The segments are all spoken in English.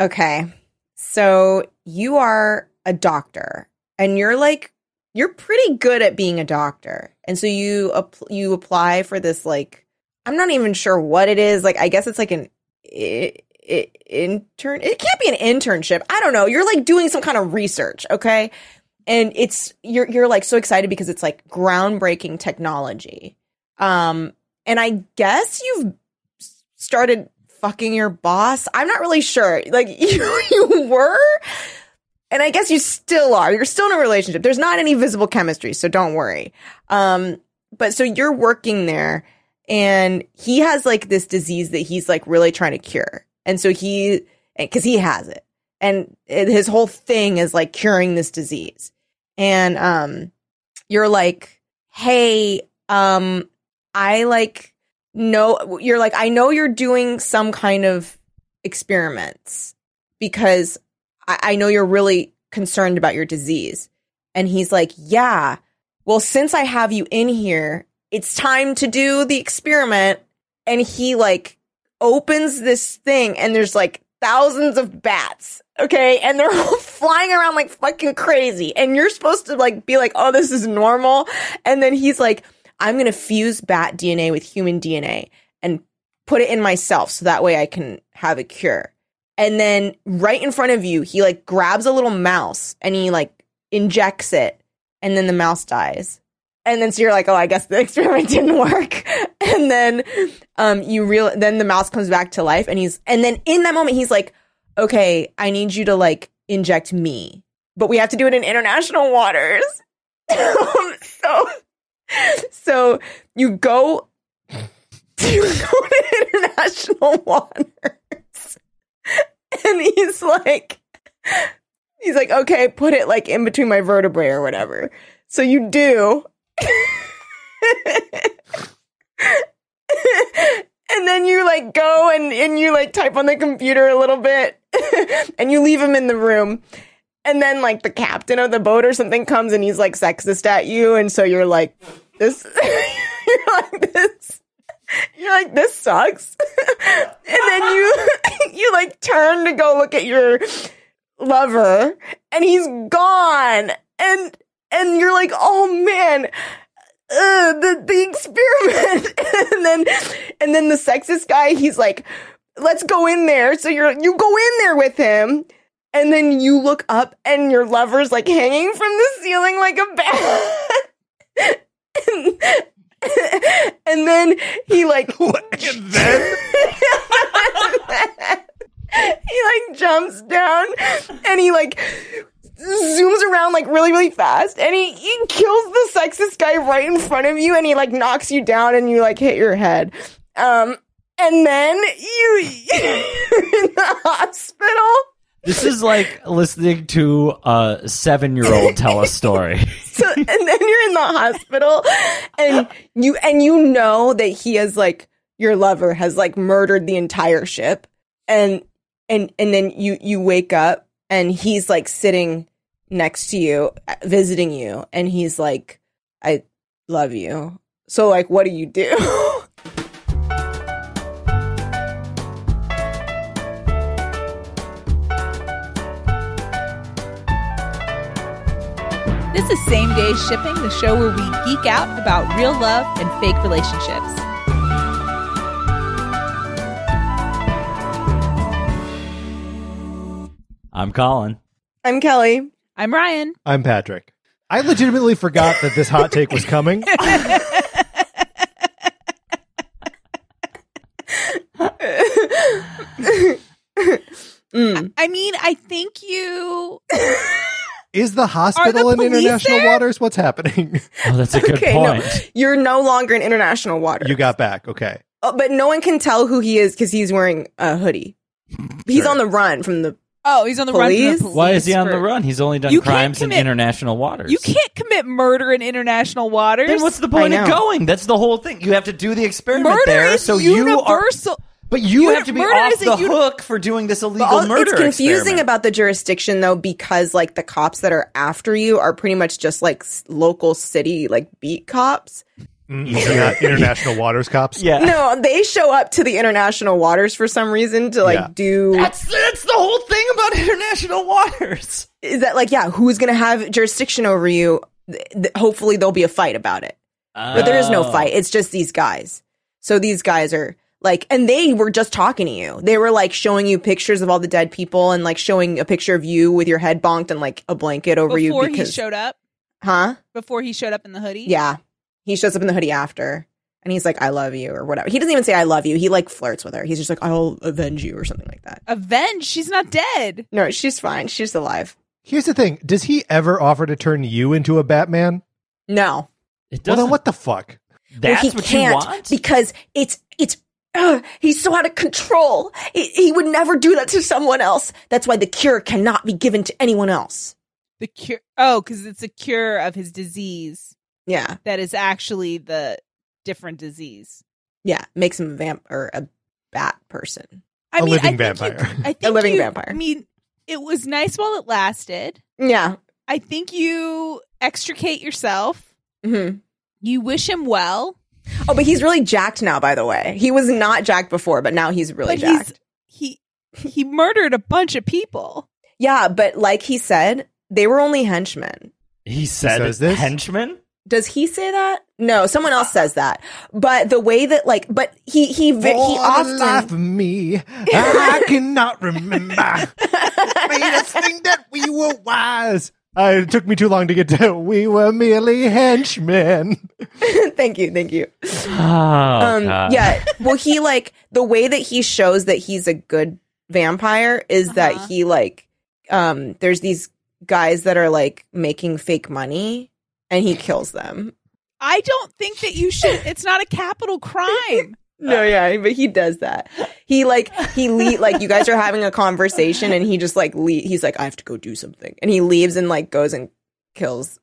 Okay. So you are a doctor and you're like you're pretty good at being a doctor. And so you you apply for this like I'm not even sure what it is. Like I guess it's like an i- i- intern it can't be an internship. I don't know. You're like doing some kind of research, okay? And it's you're you're like so excited because it's like groundbreaking technology. Um and I guess you've started fucking your boss. I'm not really sure. Like you, you were, and I guess you still are. You're still in a relationship. There's not any visible chemistry, so don't worry. Um, but so you're working there, and he has like this disease that he's like really trying to cure, and so he, because he has it, and it, his whole thing is like curing this disease, and um, you're like, hey, um, I like know you're like I know you're doing some kind of experiments because I, I know you're really concerned about your disease. And he's like, Yeah, well, since I have you in here, it's time to do the experiment. And he like opens this thing and there's like thousands of bats. Okay. And they're all flying around like fucking crazy. And you're supposed to like be like, oh, this is normal. And then he's like, I'm going to fuse bat DNA with human DNA and put it in myself so that way I can have a cure. And then right in front of you, he like grabs a little mouse and he like injects it and then the mouse dies. And then so you're like, oh, I guess the experiment didn't work. And then um you real then the mouse comes back to life and he's and then in that moment he's like, okay, I need you to like inject me. But we have to do it in international waters. so so you go you go to international waters. And he's like he's like okay put it like in between my vertebrae or whatever. So you do. And then you like go and, and you like type on the computer a little bit. And you leave him in the room and then like the captain of the boat or something comes and he's like sexist at you. And so you're like this you're like this you're like this sucks. And then you you like turn to go look at your lover and he's gone. And and you're like oh man uh, the the experiment. And then and then the sexist guy he's like let's go in there. So you're you go in there with him and then you look up and your lover's like hanging from the ceiling like a bat. And, and then he like and then? He like jumps down and he like zooms around like really really fast. And he, he kills the sexist guy right in front of you and he like knocks you down and you like hit your head. Um and then you you're in the hospital This is like listening to a seven year old tell a story. so, and then you're in the hospital and you and you know that he has like your lover has like murdered the entire ship and and and then you you wake up and he's like sitting next to you visiting you and he's like I love you. So like what do you do? Same Day Shipping, the show where we geek out about real love and fake relationships. I'm Colin. I'm Kelly. I'm Ryan. I'm Patrick. I legitimately forgot that this hot take was coming. Mm. I mean, I think you. Is the hospital in international there? waters? What's happening? Oh, that's a good Okay, point. no. You're no longer in international water. You got back. Okay. Oh, but no one can tell who he is because he's wearing a hoodie. He's Sure. on the run from the. Oh, he's on the run. From Police? the police Why is he on the run? He's only done You can't crimes in international waters. You can't commit murder in international waters. Then what's the point of going? That's the whole thing. You have to do the experiment murder there, is so you are. Universal. But you Uni- have to be off is a the uni- hook for doing this illegal all- murder. it's confusing experiment. about the jurisdiction though because like the cops that are after you are pretty much just like s- local city like beat cops. Mm, so international waters cops. Yeah, No, they show up to the international waters for some reason to like Yeah. do. that's that's the whole thing about international waters. is that like yeah? Who's gonna have jurisdiction over you? Th- th- hopefully there'll be a fight about it. But there is no Oh. fight. It's just these guys. So these guys are like, and they were just talking to you. They were like showing you pictures of all the dead people and like showing a picture of you with your head bonked and like a blanket over Before you Because, he showed up. huh? Before he showed up in the hoodie. Yeah. He shows up in the hoodie after and he's like, I love you or whatever. He doesn't even say I love you. He like flirts with her. He's just like, I'll avenge you or something like that. Avenge. She's not dead. No, she's fine. She's alive. Here's the thing: Does he ever offer to turn you into a Batman? No. It doesn't. then what the fuck? That's well, he what can't you want. because it's it's uh, he's so out of control. He, he would never do that to someone else. That's why the cure cannot be given to anyone else. The cure. Oh, because it's a cure of his disease Yeah, that is actually the different disease. yeah, makes him a vamp or a bat person. I A mean, living I think you- vampire. I think living you- vampire. I mean, it was nice while it lasted. Yeah. I think you extricate yourself. hmm You wish him well, Oh, but he's really jacked now. By the way, he was not jacked before, but now he's really but jacked. he's he he murdered a bunch of people. Yeah, but like he said, they were only henchmen. he said says this? henchman. Does he say that? No, someone else says that. But the way that like, but he he ve- he For the life often of me, I cannot remember. Made us think that we were wise. Uh, it took me too long to get to. We were merely henchmen. thank you, thank you. Oh, um God. yeah well he like the way that he shows that he's a good vampire is that Uh-huh. he like um there's these guys that are like making fake money and he kills them I don't think that you should. It's not a capital crime. no yeah but he does that he like he le- like you guys are having a conversation and he just like le- he's like i have to go do something and he leaves and like goes and kills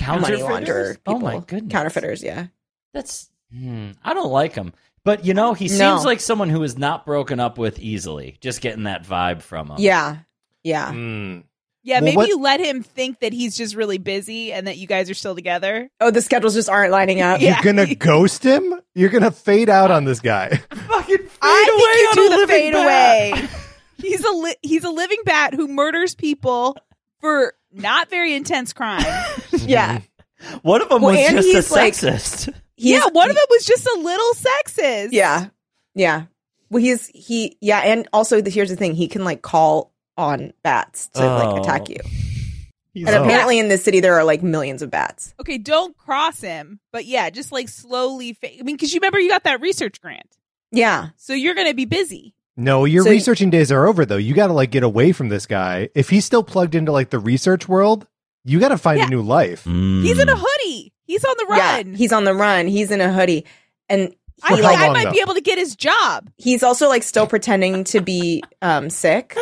money Counterfeiters? launderer people Oh my goodness, counterfeiters yeah That's hmm, I don't like him. But you know, he seems No. like someone who is not broken up with easily. Just getting that vibe from him. yeah yeah Mm. Yeah, Well, maybe what- you let him think that he's just really busy and that you guys are still together. oh the schedules just aren't lining up Yeah. You're gonna ghost him? You're gonna fade out on this guy. Fucking fade I away think you on do a the fade bat. away. he's a li- he's a living bat who murders people for not very intense crime. yeah One of them Well, was and just he's a like- sexist. He's- yeah, one of them was just a little sexist. Yeah. Yeah. Well, he's he yeah, and also the, here's the thing: he can like call on bats to Oh. like attack you. He's And apparently, in this city, there are like millions of bats. Okay, don't cross him, but yeah, just like slowly. Fa- I mean, because you remember you got that research grant, Yeah, so you're going to be busy. No, your So- researching days are over though. You gotta like get away from this guy. If he's still plugged into like the research world, you gotta find Yeah. a new life. He's in a Mm. hoodie. He's on the yeah. run. He's on the run. He's in a hoodie, and I For think how I might though? be able to get his job. he's also like still pretending to be um sick.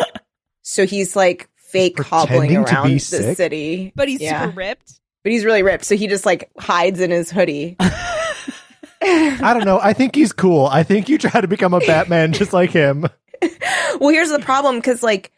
So he's like fake hobbling Pretending to around the sick? But he's Yeah. super ripped. but he's really ripped. So he just like hides in his hoodie. I don't know. I think he's cool. I think you try to become a Batman just like him. well, here's the problem because like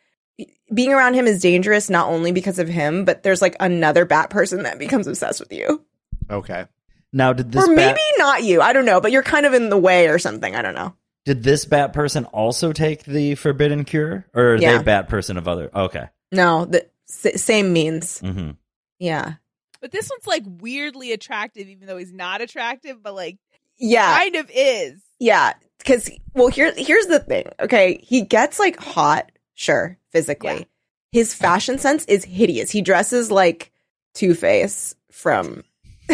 being around him is dangerous not only because of him, but there's like another bat person that becomes obsessed with you. Okay. Now, did this or maybe bat, not you. I don't know, but you're kind of in the way or something. I don't know. Did this bat person also take the forbidden cure, or are Yeah. they bat person of other? Okay. No, the s- same means. hmm Yeah. But this one's like weirdly attractive, even though he's not attractive, but like Yeah. kind of is. Yeah, because well, here here's the thing. Okay, he gets like hot, sure, physically. Yeah. His fashion sense is hideous. He dresses like Two Face from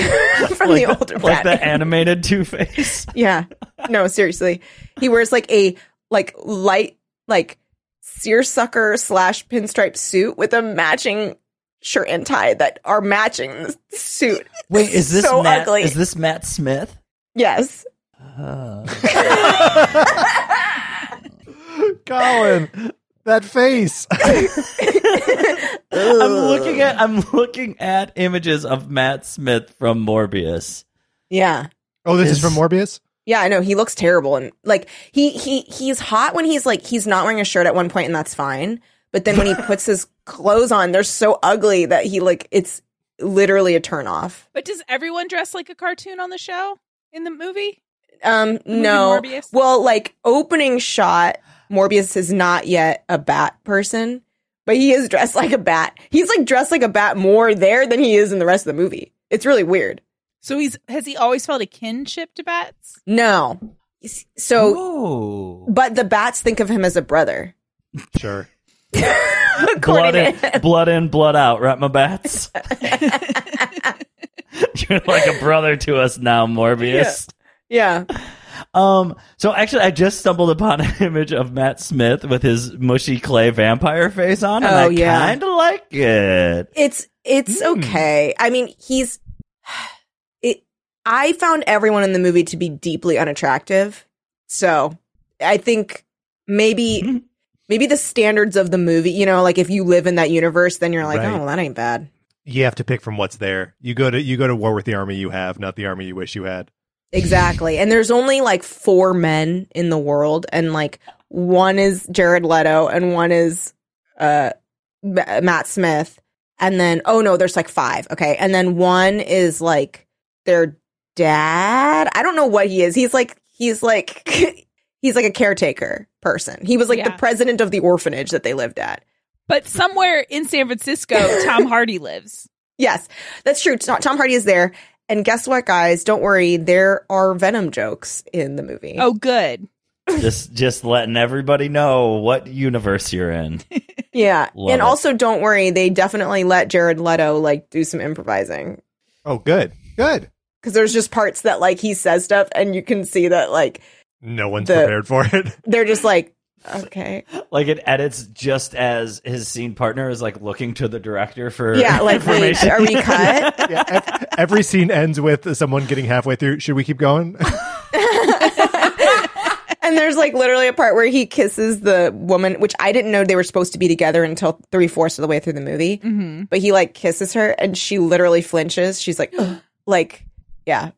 from like the older like the animated Two Face. yeah, no, seriously, he wears like a like light like seersucker slash pinstripe suit with a matching shirt and tie that are matching the suit. Wait, is this so Matt? ugly? Is this Matt Smith? Yes. Uh, Colin, that face. I'm looking at I'm looking at images of Matt Smith from Morbius. Yeah. Oh, this is Is- from Morbius? Yeah, I know he looks terrible and like he he he's hot when he's like he's not wearing a shirt at one point and that's fine. But then when he puts his clothes on, they're so ugly that he like it's literally a turn off. But does everyone dress like a cartoon on the show in the movie? Um movie no. Morbius? Well, like opening shot, Morbius is not yet a bat person, but he is dressed like a bat. He's like dressed like a bat more there than he is in the rest of the movie. It's really weird. So he's has he always felt a kinship to bats? No. So Oh, but the bats think of him as a brother. Sure. Blood in, blood in, blood out, right, my bats? You're like a brother to us now, Morbius. Yeah. Um, so actually, I just stumbled upon an image of Matt Smith with his mushy clay vampire face on, and Oh, I yeah. kind of like it. It's it's Hmm. okay. I mean, he's it I found everyone in the movie to be deeply unattractive. So, I think maybe maybe the standards of the movie, you know, like if you live in that universe, then you're like, Right. "Oh, well, that ain't bad." You have to pick from what's there. You go to you go to war with the army you have, not the army you wish you had. Exactly. And there's only like four men in the world and like one is Jared Leto and one is uh Matt Smith and then oh no, there's like five. Okay. And then one is like their dad. I don't know what he is. He's like he's like he's like a caretaker person. He was like the president of the orphanage that they lived at. But somewhere in San Francisco, Tom Hardy lives. Yes, that's true. Tom Hardy is there. And guess what, guys? Don't worry. There are Venom jokes in the movie. Oh, good. just, just letting everybody know what universe you're in. Yeah. Love and it. also don't worry, they definitely let Jared Leto like do some improvising. Oh, good. Good. Cuz there's just parts that like he says stuff and you can see that like No one's The- prepared for it. they're just like okay. Like it edits just as his scene partner is like looking to the director for Yeah, like wait, information. are we cut? yeah, ev- every scene ends with someone getting halfway through. Should we keep going? and there's like literally a part where he kisses the woman, which I didn't know they were supposed to be together until three fourths of the way through the movie. Mm-hmm. But he like kisses her and she literally flinches. She's like, like, yeah.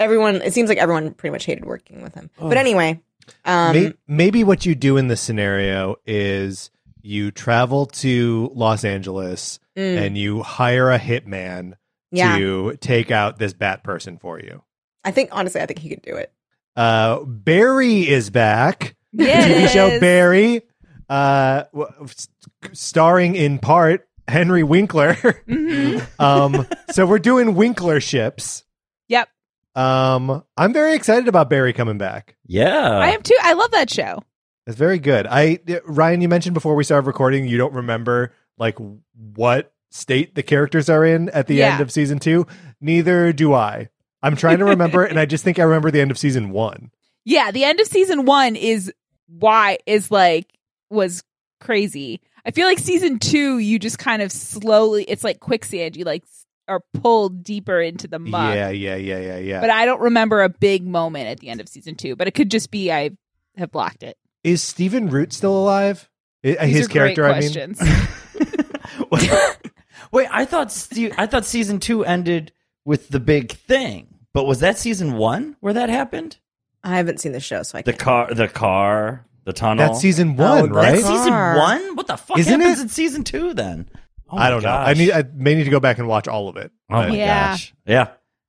Everyone, it seems like everyone pretty much hated working with him. But anyway, um, May- maybe what you do in this scenario is you travel to Los Angeles mm, and you hire a hitman yeah. to take out this bat person for you. I think honestly, I think he could do it. Uh, Barry is back. Yes. TV show Barry, uh, starring in part Henry Winkler. Mhm. um, so we're doing Winkler ships. Yep. Um, I'm very excited about Barry coming back. yeah. I am too. I love that show. It's very good. I Ryan, you mentioned before we started recording, you don't remember like what state the characters are in at the Yeah. end of season two. Neither do I. I'm trying to remember, and I just think I remember the end of season one. Yeah, the end of season one is why is like was crazy. I feel like season two, you just kind of slowly. It's like quicksand. You like s- are pulled deeper into the muck. Yeah, yeah, yeah, yeah, yeah. But I don't remember a big moment at the end of season two. But it could just be I have blocked it. Is Stephen Root still alive? These His are great character, I mean. questions. Wait, wait, I thought Steve, I thought season two ended with the big thing. But was that season one where that happened? I haven't seen the show, so I The can't. car, the car, the tunnel. That's season Oh, one, that's right? That's season one. What the fuck Isn't happens it? in season two then? Oh I don't know. I need. I may need to go back and watch all of it. Oh my Yeah. gosh. Yeah.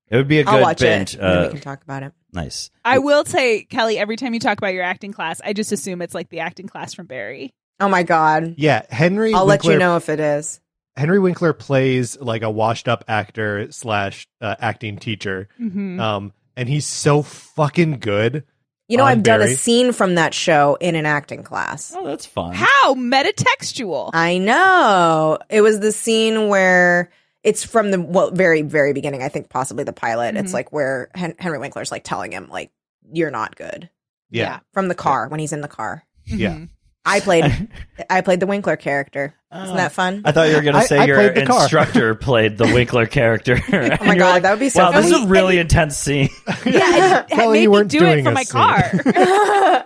It would be a good I'll watch binge. it. and then Uh, we can talk about it. nice. I will say, Kelly, every time you talk about your acting class, I just assume it's like the acting class from Barry. Oh my god. Yeah, Henry. I'll let you know if it is. Henry Winkler plays like a washed-up actor slash uh, acting teacher, Mm-hmm. um, and he's so fucking good. You know, I've done a scene from that show in an acting class. Oh, that's fun. How metatextual? I know. It was the scene where it's from the well, very, very beginning. I think possibly the pilot. It's Mhm. like where Hen- Henry Winkler's like telling him, like, you're not good. Yeah, From the car when he's in the car. yeah. I played I played the Winkler character. Isn't that fun? I thought you were going to say I your played the car. instructor played the Winkler character. Oh my god, that would be so wow, this is a really intense scene. Yeah, it, it you weren't do doing it for my car.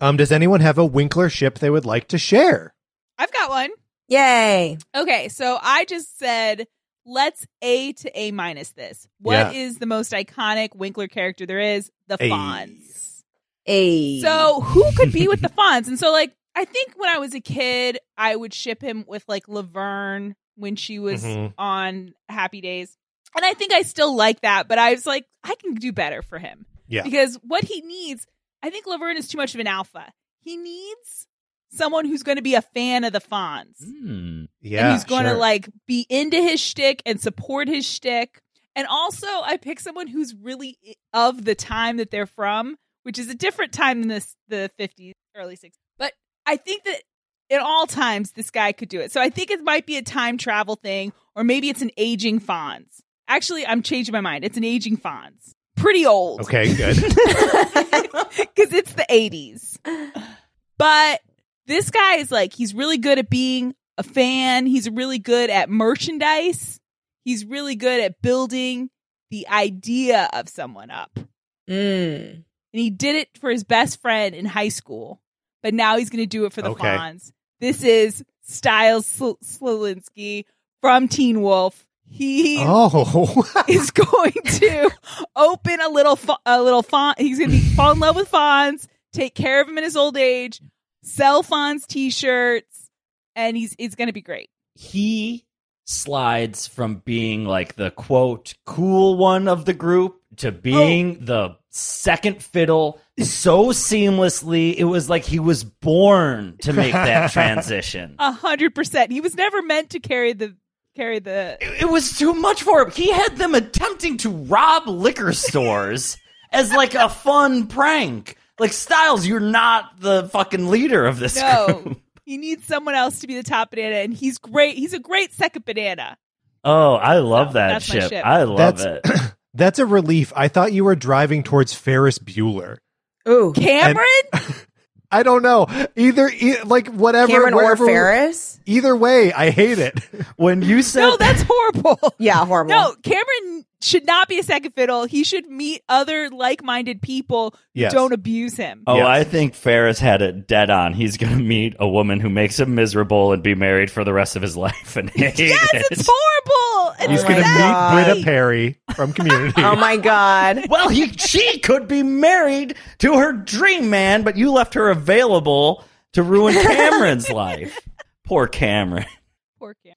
Um, does anyone have a Winkler ship they would like to share? I've got one. Yay. Okay, so I just said let's A to A minus this. What is Yeah. the most iconic Winkler character there is? The A. Fonz. A So who could be with the Fonz? And so like I think when I was a kid, I would ship him with like Laverne when she was Mhm. on Happy Days. And I think I still like that, but I was like, I can do better for him. Yeah. Because what he needs, I think Laverne is too much of an alpha. He needs someone who's going to be a fan of the Fonz. Hmm. Yeah, and he's going to sure. like be into his shtick and support his shtick. And also, I pick someone who's really of the time that they're from, which is a different time than this the 50s, early 60s. But I think that in all times, this guy could do it. So I think it might be a time travel thing, or maybe it's an aging Fonz. Actually, I'm changing my mind. It's an aging Fonz. Pretty old. Okay, good. because it's the 80s. But this guy is like, he's really good at being a fan. He's really good at merchandise. He's really good at building the idea of someone up. Mm. And he did it for his best friend in high school, but now he's going to do it for the Okay. Fonz. This is Stiles Sl- Stilinski from Teen Wolf. He oh, is going to open a little fa- a little font. He's going to be fall in love with Fonz, take care of him in his old age, sell Fonz t-shirts, and he's it's going to be great. He slides from being like the quote cool one of the group to oh. being the second fiddle so seamlessly. It was like he was born to make that transition. A hundred percent. He was never meant to carry the carry the. It was too much for him. He had them attempting to rob liquor stores as like a fun prank. Like Stiles, you're not the fucking leader of this No, group. he needs someone else to be the top banana, and he's great. He's a great second banana. Oh, I love So, that ship. ship. I love That's- it. that's a relief. I thought you were driving towards Ferris Bueller. Ooh. Cameron, I don't know. Either e- like whatever. Cameron or Ferris? Either way, I hate it. When you said no, that's horrible. Yeah, horrible. No, Cameron should not be a second fiddle. He should meet other like-minded people who Yes. don't abuse him. Oh, Yes. I think Ferris had it dead on. He's going to meet a woman who makes him miserable and be married for the rest of his life and hate yes, it. it's horrible. And He's going to meet Britta Perry from Community. Oh my god. well, he she could be married to her dream man, but you left her available to ruin Cameron's life. Poor Cameron. Poor Cameron.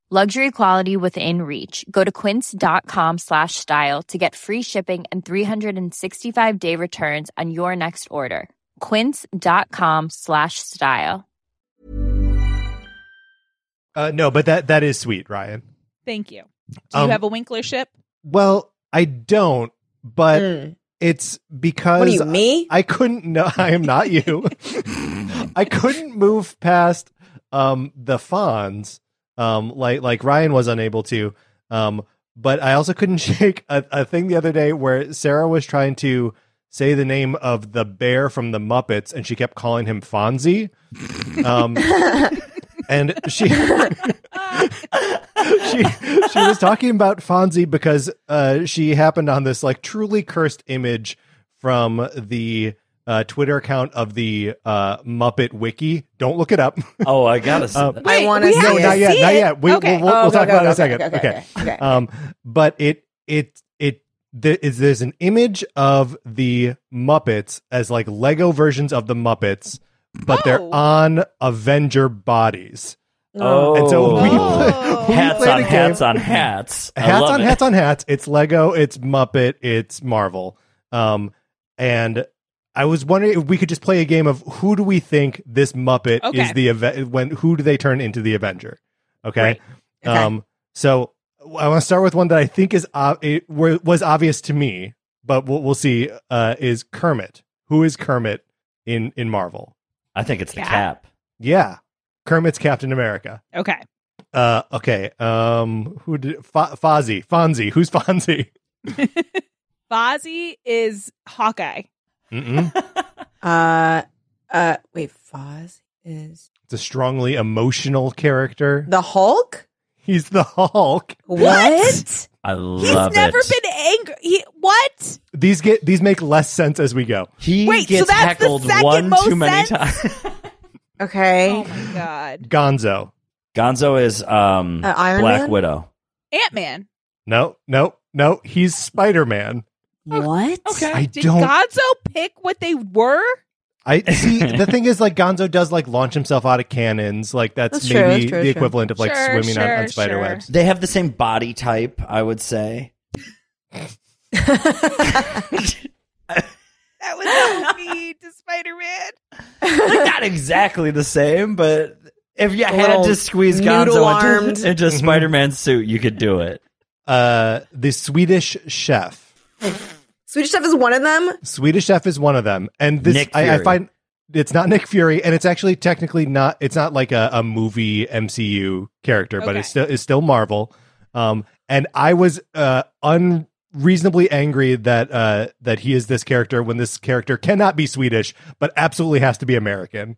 Luxury quality within reach. Go to quince.com slash style to get free shipping and 365 day returns on your next order. Quince.com slash style. Uh, no, but that that is sweet, Ryan. Thank you. Do you Um, have a Winkler ship? Well, I don't, but Mm. it's because What are you, me? I couldn't no I am not you. I couldn't move past um the Fonz um like like Ryan was unable to um but I also couldn't shake a, a thing the other day where Sarah was trying to say the name of the bear from the Muppets and she kept calling him Fonzie. Um and she she she was talking about Fonzie because uh, she happened on this like truly cursed image from the uh, Twitter account of the uh, Muppet Wiki. Don't look it up. Oh, I gotta see Uh, that. I Wait, want to we see no, it. not yet, see not yet. We, Okay. We'll, we'll, Oh, we'll okay, talk okay, about it in a second. okay, Okay. okay, okay. Um, but it it it there is there's an image of the Muppets as like Lego versions of the Muppets, but they're Oh. on Avenger bodies. Oh, And so we, Oh. we hats on hats on hats. I hats on it. hats on hats. It's Lego, it's Muppet, it's Marvel. Um, and I was wondering if we could just play a game of who do we think this Muppet Okay. is the event when who do they turn into the Avenger? Okay. Okay. Um, so I want to start with one that I think is uh, it was obvious to me, but we'll, we'll see. Uh, is Kermit? Who is Kermit in in Marvel? I think it's the Cap. cap. Yeah, Kermit's Captain America. Okay. Uh, okay. Um, who did F- Fozzie? Fonzie? Who's Fonzie? Fozzie is Hawkeye. Mm-mm. Uh, uh, wait, Foz is It's a strongly emotional character. the Hulk. He's the Hulk. What? I love it. He's love never it. been angry. He, what? These get these make less sense as we go. he Wait, so gets that's the heckled second one most too many sense? times. Okay. Oh my god. Gonzo. Gonzo is um Uh, Iron Black Man? Widow. Ant Man. No, no, no. He's Spider Man. What? Okay. I Did don't- Gonzo pick what they were? I see. the thing is, like Gonzo does like launch himself out of cannons. Like that's, That's true, maybe that's true, the that's true. equivalent of like Sure, swimming on, sure, on spider sure. webs. They have the same body type, I would say. That was not me to Spider Man. like not exactly the same, but if you A had little to squeeze noodle Gonzo armed. into, into Spider Man's suit, you could do it. Uh, the Swedish chef. Swedish Chef is one of them. Swedish chef is one of them, and this Nick I, I find it's not Nick Fury, and it's actually technically not. It's not like a, a movie MCU character, but Okay. it's still it's still Marvel. Um, and I was uh unreasonably angry that uh that he is this character when this character cannot be Swedish, but absolutely has to be American.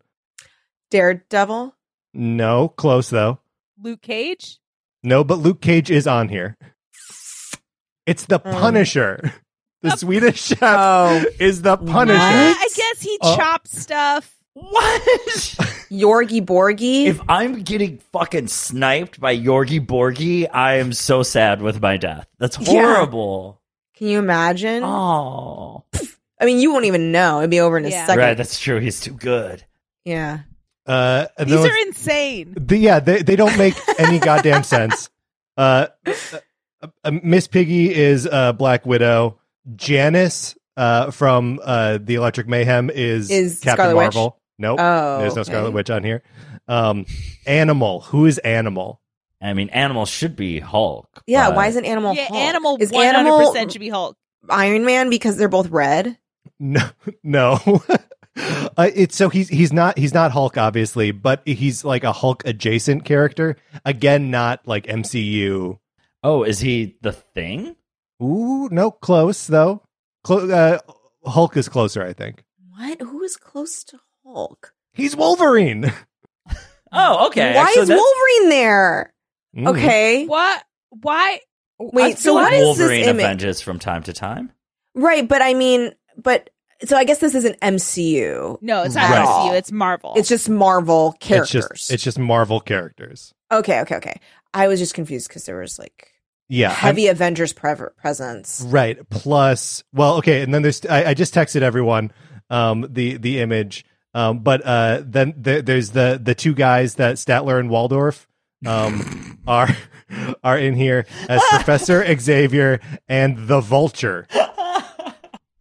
Daredevil. No, close though. Luke Cage. No, but Luke Cage is on here. It's the Um. Punisher. The Swedish chef Oh. is the Punisher. What? I guess he Oh. chops stuff. What? Yorgi Borgi. if I'm getting fucking sniped by Yorgi Borgi, I am so sad with my death. That's Yeah. horrible. Can you imagine? Oh, I mean, you won't even know. It'd be over in a Yeah. second. right. That's true. He's too good. yeah. Uh, These those- are insane. the, yeah, they they don't make any goddamn sense. Uh, uh, Miss Piggy is uh, Black Widow. Janice uh, from uh, the Electric Mayhem is, Is Captain Scarlet Witch? Marvel. Nope, Oh, there's no okay. Scarlet Witch on here. Um, Animal. Who is Animal? I mean, Animal should be Hulk. Yeah. but- Why is an animal? yeah, Hulk? animal is one hundred animal should be Hulk. Iron Man because they're both red. No, no. uh, it's so he's he's not he's not Hulk obviously, but he's like a Hulk adjacent character. Again, not like MCU. Oh, is he the thing? Ooh, no, close though. Clo- uh, Hulk is closer, I think. What? Who is close to Hulk? He's Wolverine. Oh, okay. Why Actually, is that's- Wolverine there? Mm. Okay. What? Why? Wait. So like what is Wolverine this image? Avengers from time to time? Right, but I mean, but so I guess this isn't MCU. No, it's not Right. MCU. It's Marvel. It's just Marvel It's characters. just it's just Marvel characters. okay, okay, okay. I was just confused because there was like Yeah, I'm- heavy Avengers pre- presence. right. Plus, well, okay, and then there's I, I just texted everyone um the the image. Um, but uh, then there, there's the the two guys that Statler and Waldorf um, are are in here as Professor Xavier and the Vulture.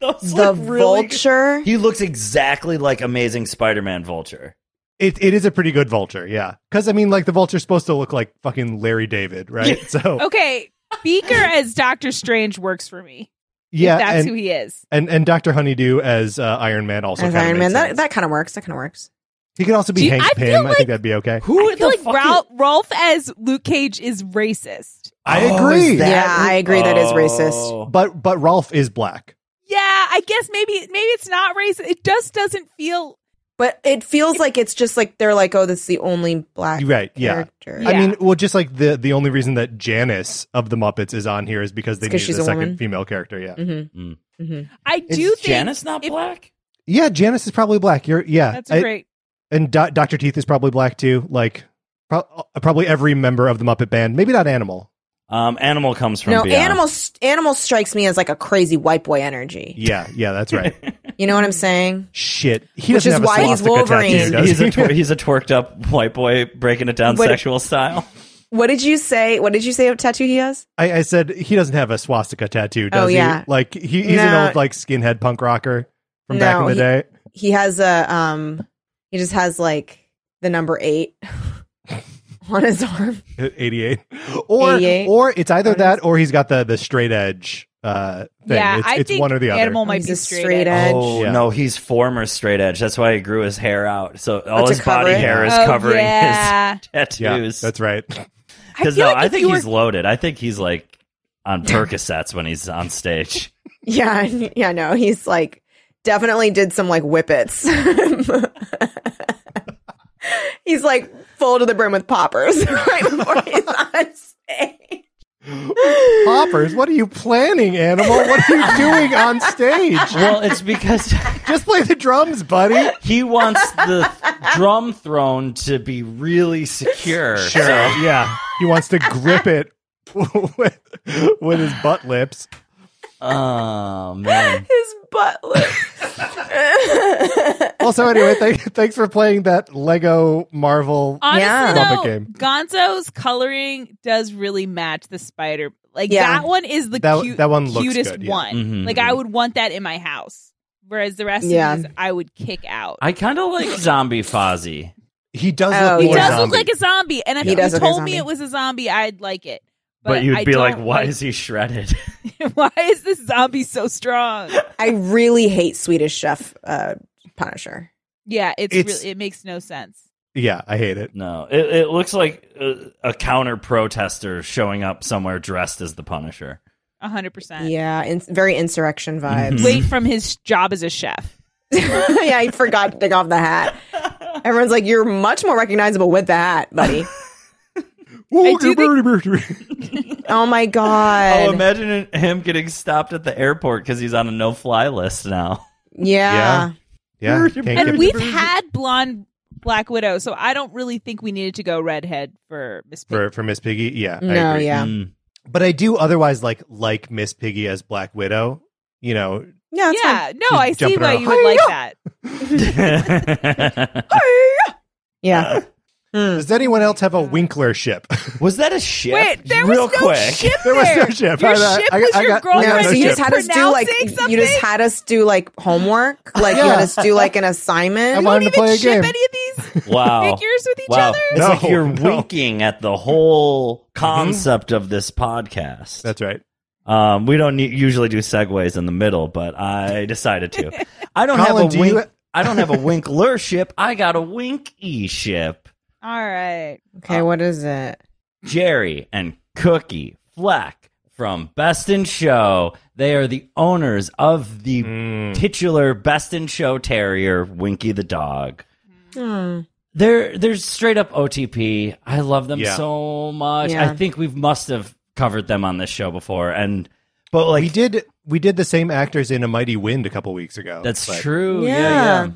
The really- vulture. He looks exactly like Amazing Spider-Man Vulture. It it is a pretty good Vulture, yeah. Because I mean, like the Vulture's supposed to look like fucking Larry David, right? So Okay, Beaker as Doctor Strange works for me. yeah, if that's and, who he is. and and Doctor Honeydew as uh, Iron Man also As Iron Man. That sense. that kind of works. That kind of works. he could also be you- Hank I feel Pym. I think that'd be okay. Who I feel like Ralph, Rolf as Luke Cage is racist. I Oh, agree. is that Yeah, I agree that is Oh. racist. But but Rolf is black. Yeah, I guess maybe maybe it's not racist. It just doesn't feel. But it feels like it's just like they're like, oh, this is the only black Right, yeah. character. Yeah. I mean, well, just like the the only reason that Janice of the Muppets is on here is because they It's 'cause needed she's a a second woman. female character. Yeah, Mm-hmm. Mm-hmm. I Is do think Janice not if- black? yeah. Janice is probably black. You're yeah. That's a I- great. and Do- Doctor Teeth is probably black too. Like pro- probably every member of the Muppet Band. Maybe not Animal. Um, Animal comes from No, beyond. animal animal strikes me as like a crazy white boy energy. Yeah, yeah, that's right. You know what I'm saying? Shit, he Which doesn't is have a why he's Wolverine. tattoo, does He's he? a twer- he's a twerked up white boy breaking it down What- sexual style. What did you say? What did you say? What tattoo he has? I, I said he doesn't have a swastika tattoo, does Oh, he? yeah. Like he, he's an old like skinhead punk rocker from back in the he- day. He has a um. He just has like the number eight on his arm. 88 or 88. or it's either that or he's got the the straight edge uh thing Yeah, it's, I it's think one or the other Animal might He's be straight, straight edge. edge. Oh Yeah. no, he's former straight edge. That's why he grew his hair out. So all to his body hair is Oh, covering yeah. his tattoos. yeah that's right Because no, like I think were- he's loaded. I think he's like on Percocets when he's on stage. Yeah, yeah, no, he's like definitely did some like whippets. he's like full to the brim with poppers right before he's on stage. poppers? What are you planning animal? What are you doing on stage? Well, it's because just play the drums buddy. He wants the drum throne to be really secure. sure So yeah. He wants to grip it with, with his butt lips Oh man. His butt lips. also anyway th- thanks for playing that lego marvel Honestly, Yeah. Though, game. Gonzo's coloring does really match the spider. Like Yeah. that one is the That- cute, that one looks cutest good, yeah. one. Mhm. Like I would want that in my house. Whereas the rest Yeah. of these, I would kick out. I kind of like Zombie Fozzie. he does Oh, look he more does zombie. look like a zombie, and if He you does look like told me it was a zombie, I'd like it. But, you'd I be like, don't why is he shredded? why is this zombie so strong? I really hate Swedish Chef uh, Punisher. Yeah, it's, It's- really it makes no sense. yeah i hate it no, it, it looks like a, a counter protester showing up somewhere dressed as the Punisher. A hundred percent. Yeah, in, very insurrection vibes. Wait from his job as a chef. yeah, I forgot to take off the hat. Everyone's like, "You're much more recognizable with the hat, buddy." I do oh my god! Oh, god! imagine him getting stopped at the airport because he's on a no-fly list now. yeah. yeah can't And we've had blonde Black Widow, so I don't really think we needed to go redhead for Miss Piggy. for for Miss Piggy. Yeah, I No, agree. yeah, Mm. But I do otherwise like like Miss Piggy as Black Widow. You know, yeah, it's yeah, no, I see why around. you would like that. fine. yeah. Hmm. does anyone else have a Winkler ship? Was that a ship? Wait, there Real was no quick. ship There was no ship. Your I- ship I- was I your got- girlfriend. No, no so you just had us do like pronouncing you just had us do like homework. Like you had us do like an assignment. I You don't to play even a ship game. any of these Wow. figures with each wow. other. It's No, like you're no. winking at the whole concept of this podcast. That's right. Um, we don't need, usually do segues in the middle, but I decided to. I don't Colin, have do a wink. you- I don't have a winkler ship. I got a winky ship. All right. Okay, what is it? Jerry and Cookie Fleck from Best in Show. They are the owners of the Mm. titular Best in Show Terrier, Winky the dog. Hmm. They're they're straight up OTP. I love them Yeah. so much. Yeah. I think we must have covered them on this show before, and but like we did we did the same actors in A Mighty Wind a couple weeks ago. That's but- true. Yeah. Yeah. yeah.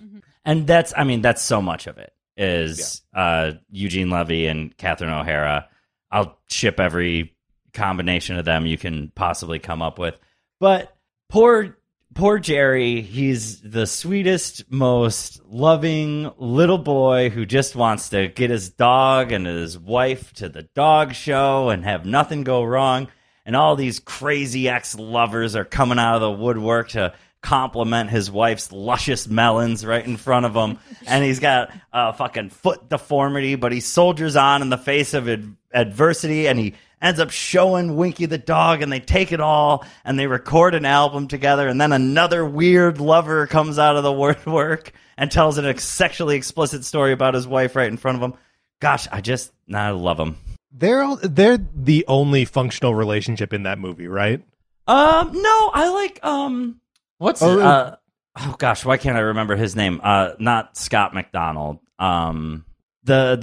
And that's I mean, that's so much of it is uh Eugene Levy and Catherine O'Hara. I'll ship every combination of them you can possibly come up with. But poor poor Jerry, he's the sweetest, most loving little boy who just wants to get his dog and his wife to the dog show and have nothing go wrong. And all these crazy ex lovers are coming out of the woodwork to compliment his wife's luscious melons right in front of him. and he's got a fucking foot deformity, but he soldiers on in the face of ad- adversity and he ends up showing Winky the dog and they take it all and they record an album together and then another weird lover comes out of the woodwork and tells an ex- sexually explicit story about his wife right in front of him. Gosh, I just I love him. They're all, they're the only functional relationship in that movie, right? Um, no, I like um, what's Oh, uh, oh gosh, why can't I remember his name? Uh, not Scott McDonald. Um, the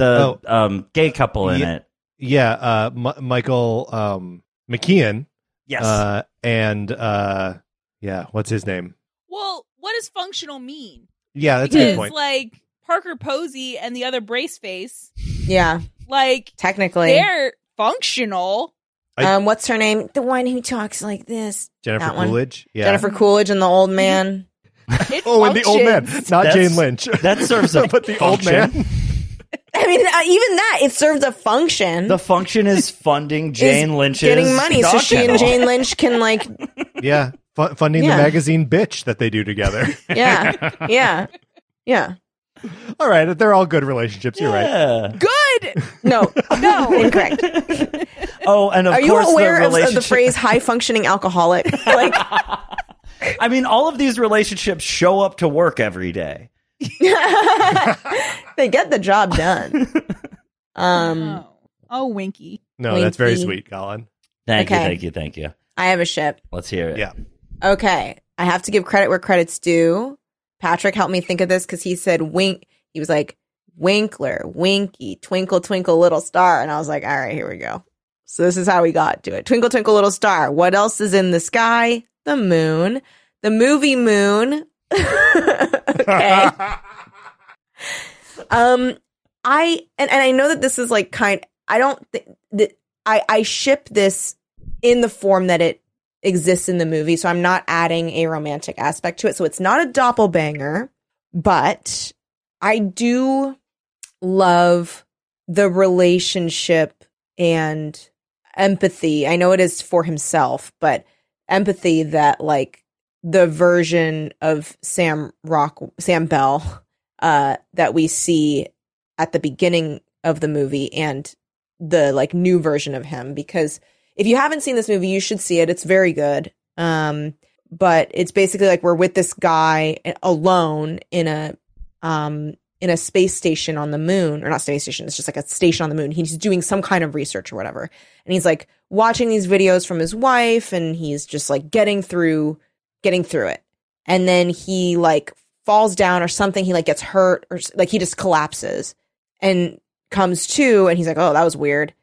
the um gay couple in Yeah. it. Yeah, uh, M- Michael um, McKean. Yes. Uh, and uh, yeah, what's his name? Well, what does functional mean? Yeah, that's a good point. like Parker Posey and the other brace face, Yeah, like technically. they're functional. I- um, what's her name? The one who talks like this. Jennifer that one. Coolidge. Yeah. Jennifer Coolidge and the old man. It Oh, and the old man, not That's- Jane Lynch. that serves a but the old man. I mean, uh, even that it serves a function. The function is funding Jane Is Lynch's getting money, so dog she and. Jane Lynch can like, Yeah, fu- funding Yeah. the magazine bitch that they do together. yeah, yeah, yeah. all right, they're all good relationships. You're right. Yeah. Good. No, no, incorrect. Oh, and of Are you course aware the of, of the phrase "high functioning alcoholic"? Like, I mean, all of these relationships show up to work every day. they get the job done. Um, oh. oh, Winky. No, that's very Winky. sweet, Colin. Thank you, Okay. thank you, thank you. I have a ship. Let's hear it. Yeah. Okay. I have to give credit where credit's due. Patrick helped me think of this because he said wink. He was like, Winkler, Winky, Twinkle, Twinkle, Little Star. And I was like, all right, here we go. So this is how we got to it. Twinkle, Twinkle, Little Star. What else is in the sky? The moon. The movie moon. okay. um, I, and, and I know that this is like kind, I don't think that I, I ship this in the form that it exists in the movie. So I'm not adding a romantic aspect to it. So it's not a doppelbanger, but I do love the relationship and empathy. I know it is for himself, but empathy that like the version of Sam Rock Sam Bell uh that we see at the beginning of the movie and the like new version of him because if you haven't seen this movie, you should see it. It's very good. Um, but it's basically like we're with this guy alone in a um in a space station on the moon, or not space station. It's just like a station on the moon. He's doing some kind of research or whatever, and he's like watching these videos from his wife, and he's just like getting through, getting through it. And then he like falls down or something. He like gets hurt or like he just collapses and comes to, and he's like, "Oh, that was weird."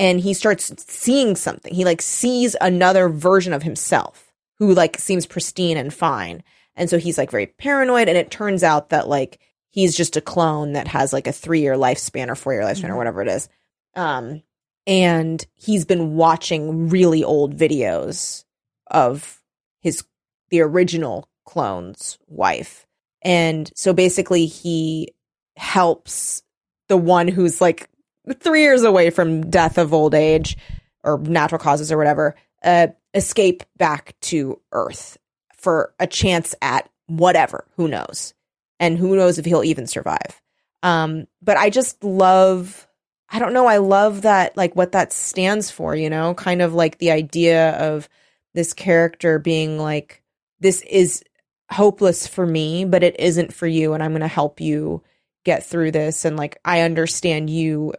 and he starts seeing something. He like sees another version of himself who like seems pristine and fine. And so he's like very paranoid and it turns out that like he's just a clone that has like a 3-year lifespan or 4-year lifespan or whatever it is. Um and he's been watching really old videos of his the original clone's wife. And so basically he helps the one who's like three years away from death of old age or natural causes or whatever, uh, escape back to Earth for a chance at whatever. Who knows? And who knows if he'll even survive. Um, but I just love, I don't know, I love that, like what that stands for, you know, kind of like the idea of this character being like, this is hopeless for me, but it isn't for you. And I'm going to help you get through this. And like, I understand you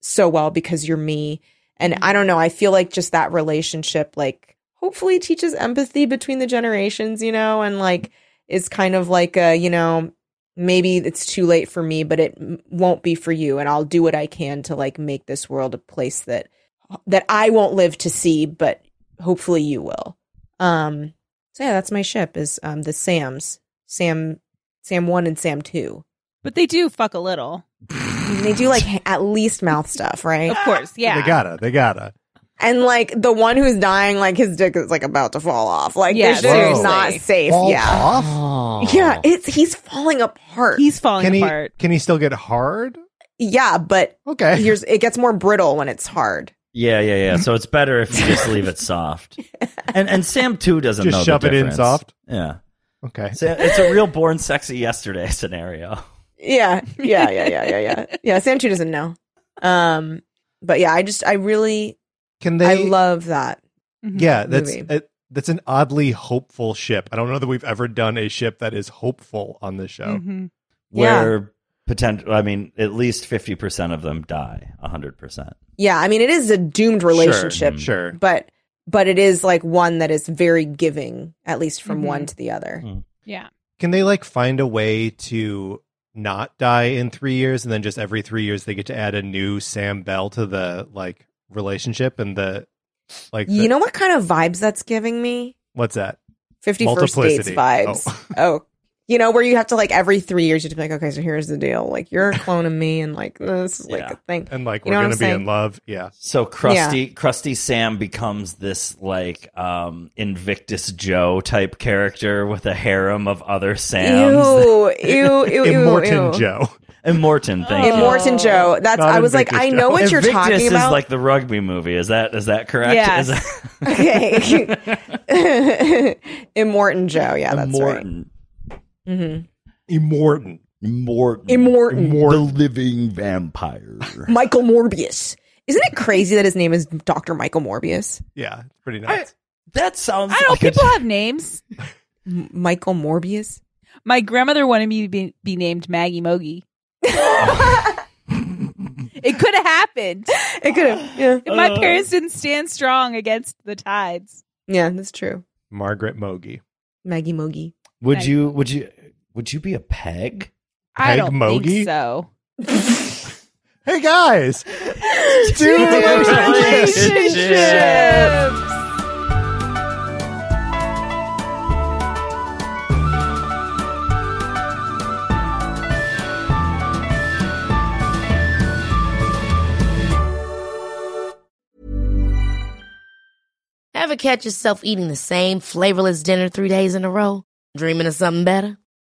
so well because you're me. And I don't know, I feel like just that relationship, like, hopefully teaches empathy between the generations, you know, and like is kind of like a, you know, maybe it's too late for me, but it won't be for you. And I'll do what I can to like make this world a place that, that I won't live to see, but hopefully you will. Um, so yeah, that's my ship is, um, the Sams, Sam, Sam one and Sam two. But they do fuck a little. I mean, they do like at least mouth stuff, right? Of course, yeah. They gotta. They gotta. And like the one who's dying, like his dick is like about to fall off. Like Yeah, this shit is not safe. Fall yeah. off? Yeah, it's he's falling apart. He's falling Can he apart. can he still get hard? yeah, but Okay. here's it gets more brittle when it's hard. Yeah, yeah, yeah. So it's better if you just leave it soft. And and Sam too doesn't Just know shove the it in soft? Yeah. Okay. Sam, it's a real born sexy yesterday scenario. Yeah, yeah, yeah, yeah, yeah, yeah. Yeah, Sam too doesn't know. Um, but yeah, I just I really Can they? I love that. Mhm. Yeah, that's it, that's an oddly hopeful ship. I don't know that we've ever done a ship that is hopeful on this show. Mhm. Yeah. Where potential I mean, at least fifty percent of them die. hundred percent. Yeah, I mean it is a doomed relationship, Sure, sure. but but it is like one that is very giving, at least from Mhm. one to the other. Mm. Yeah. Can they like find a way to not die in three years, and then just every three years they get to add a new Sam Bell to the like relationship and the like? You the- know what kind of vibes that's giving me? what's that? Fifty First Dates Multiplicity. vibes. Oh. oh. You know, where you have to like every three years you have to be like, okay, so here's the deal. Like you're a clone of me and like this is like Yeah. a thing. And like You we're gonna be saying? in love. Yeah. So crusty crusty Sam becomes this like um Invictus Joe type character with a harem of other Sams. Ew, ew, ew, ew, Immortan ew. Joe. Immortan, thank you. Immortan Joe. That's Not I was like, Invictus I know Joe. what you're Invictus talking is about. like the rugby movie. Is that is that correct? Yes. That- okay. Immortan Joe. Yeah, that's right. Immortan. hmm Immortan. Immortan. Immortan. The living vampire. Michael Morbius. Isn't it crazy that his name is Dr. Michael Morbius? Yeah, it's pretty nuts. that sounds I don't know. like a- People have names. M- Michael Morbius? My grandmother wanted me to be, be named Maggie Mogi. It could have happened It could have. Yeah. if my parents didn't stand strong against the tides. Yeah, that's true. Margaret Mogi. Maggie Mogi. Would you would you would you be a peg? I Peg don't Mogi? think so. Hey guys, two relationships. Ever catch yourself eating the same flavorless dinner three days in a row? Dreaming of something better?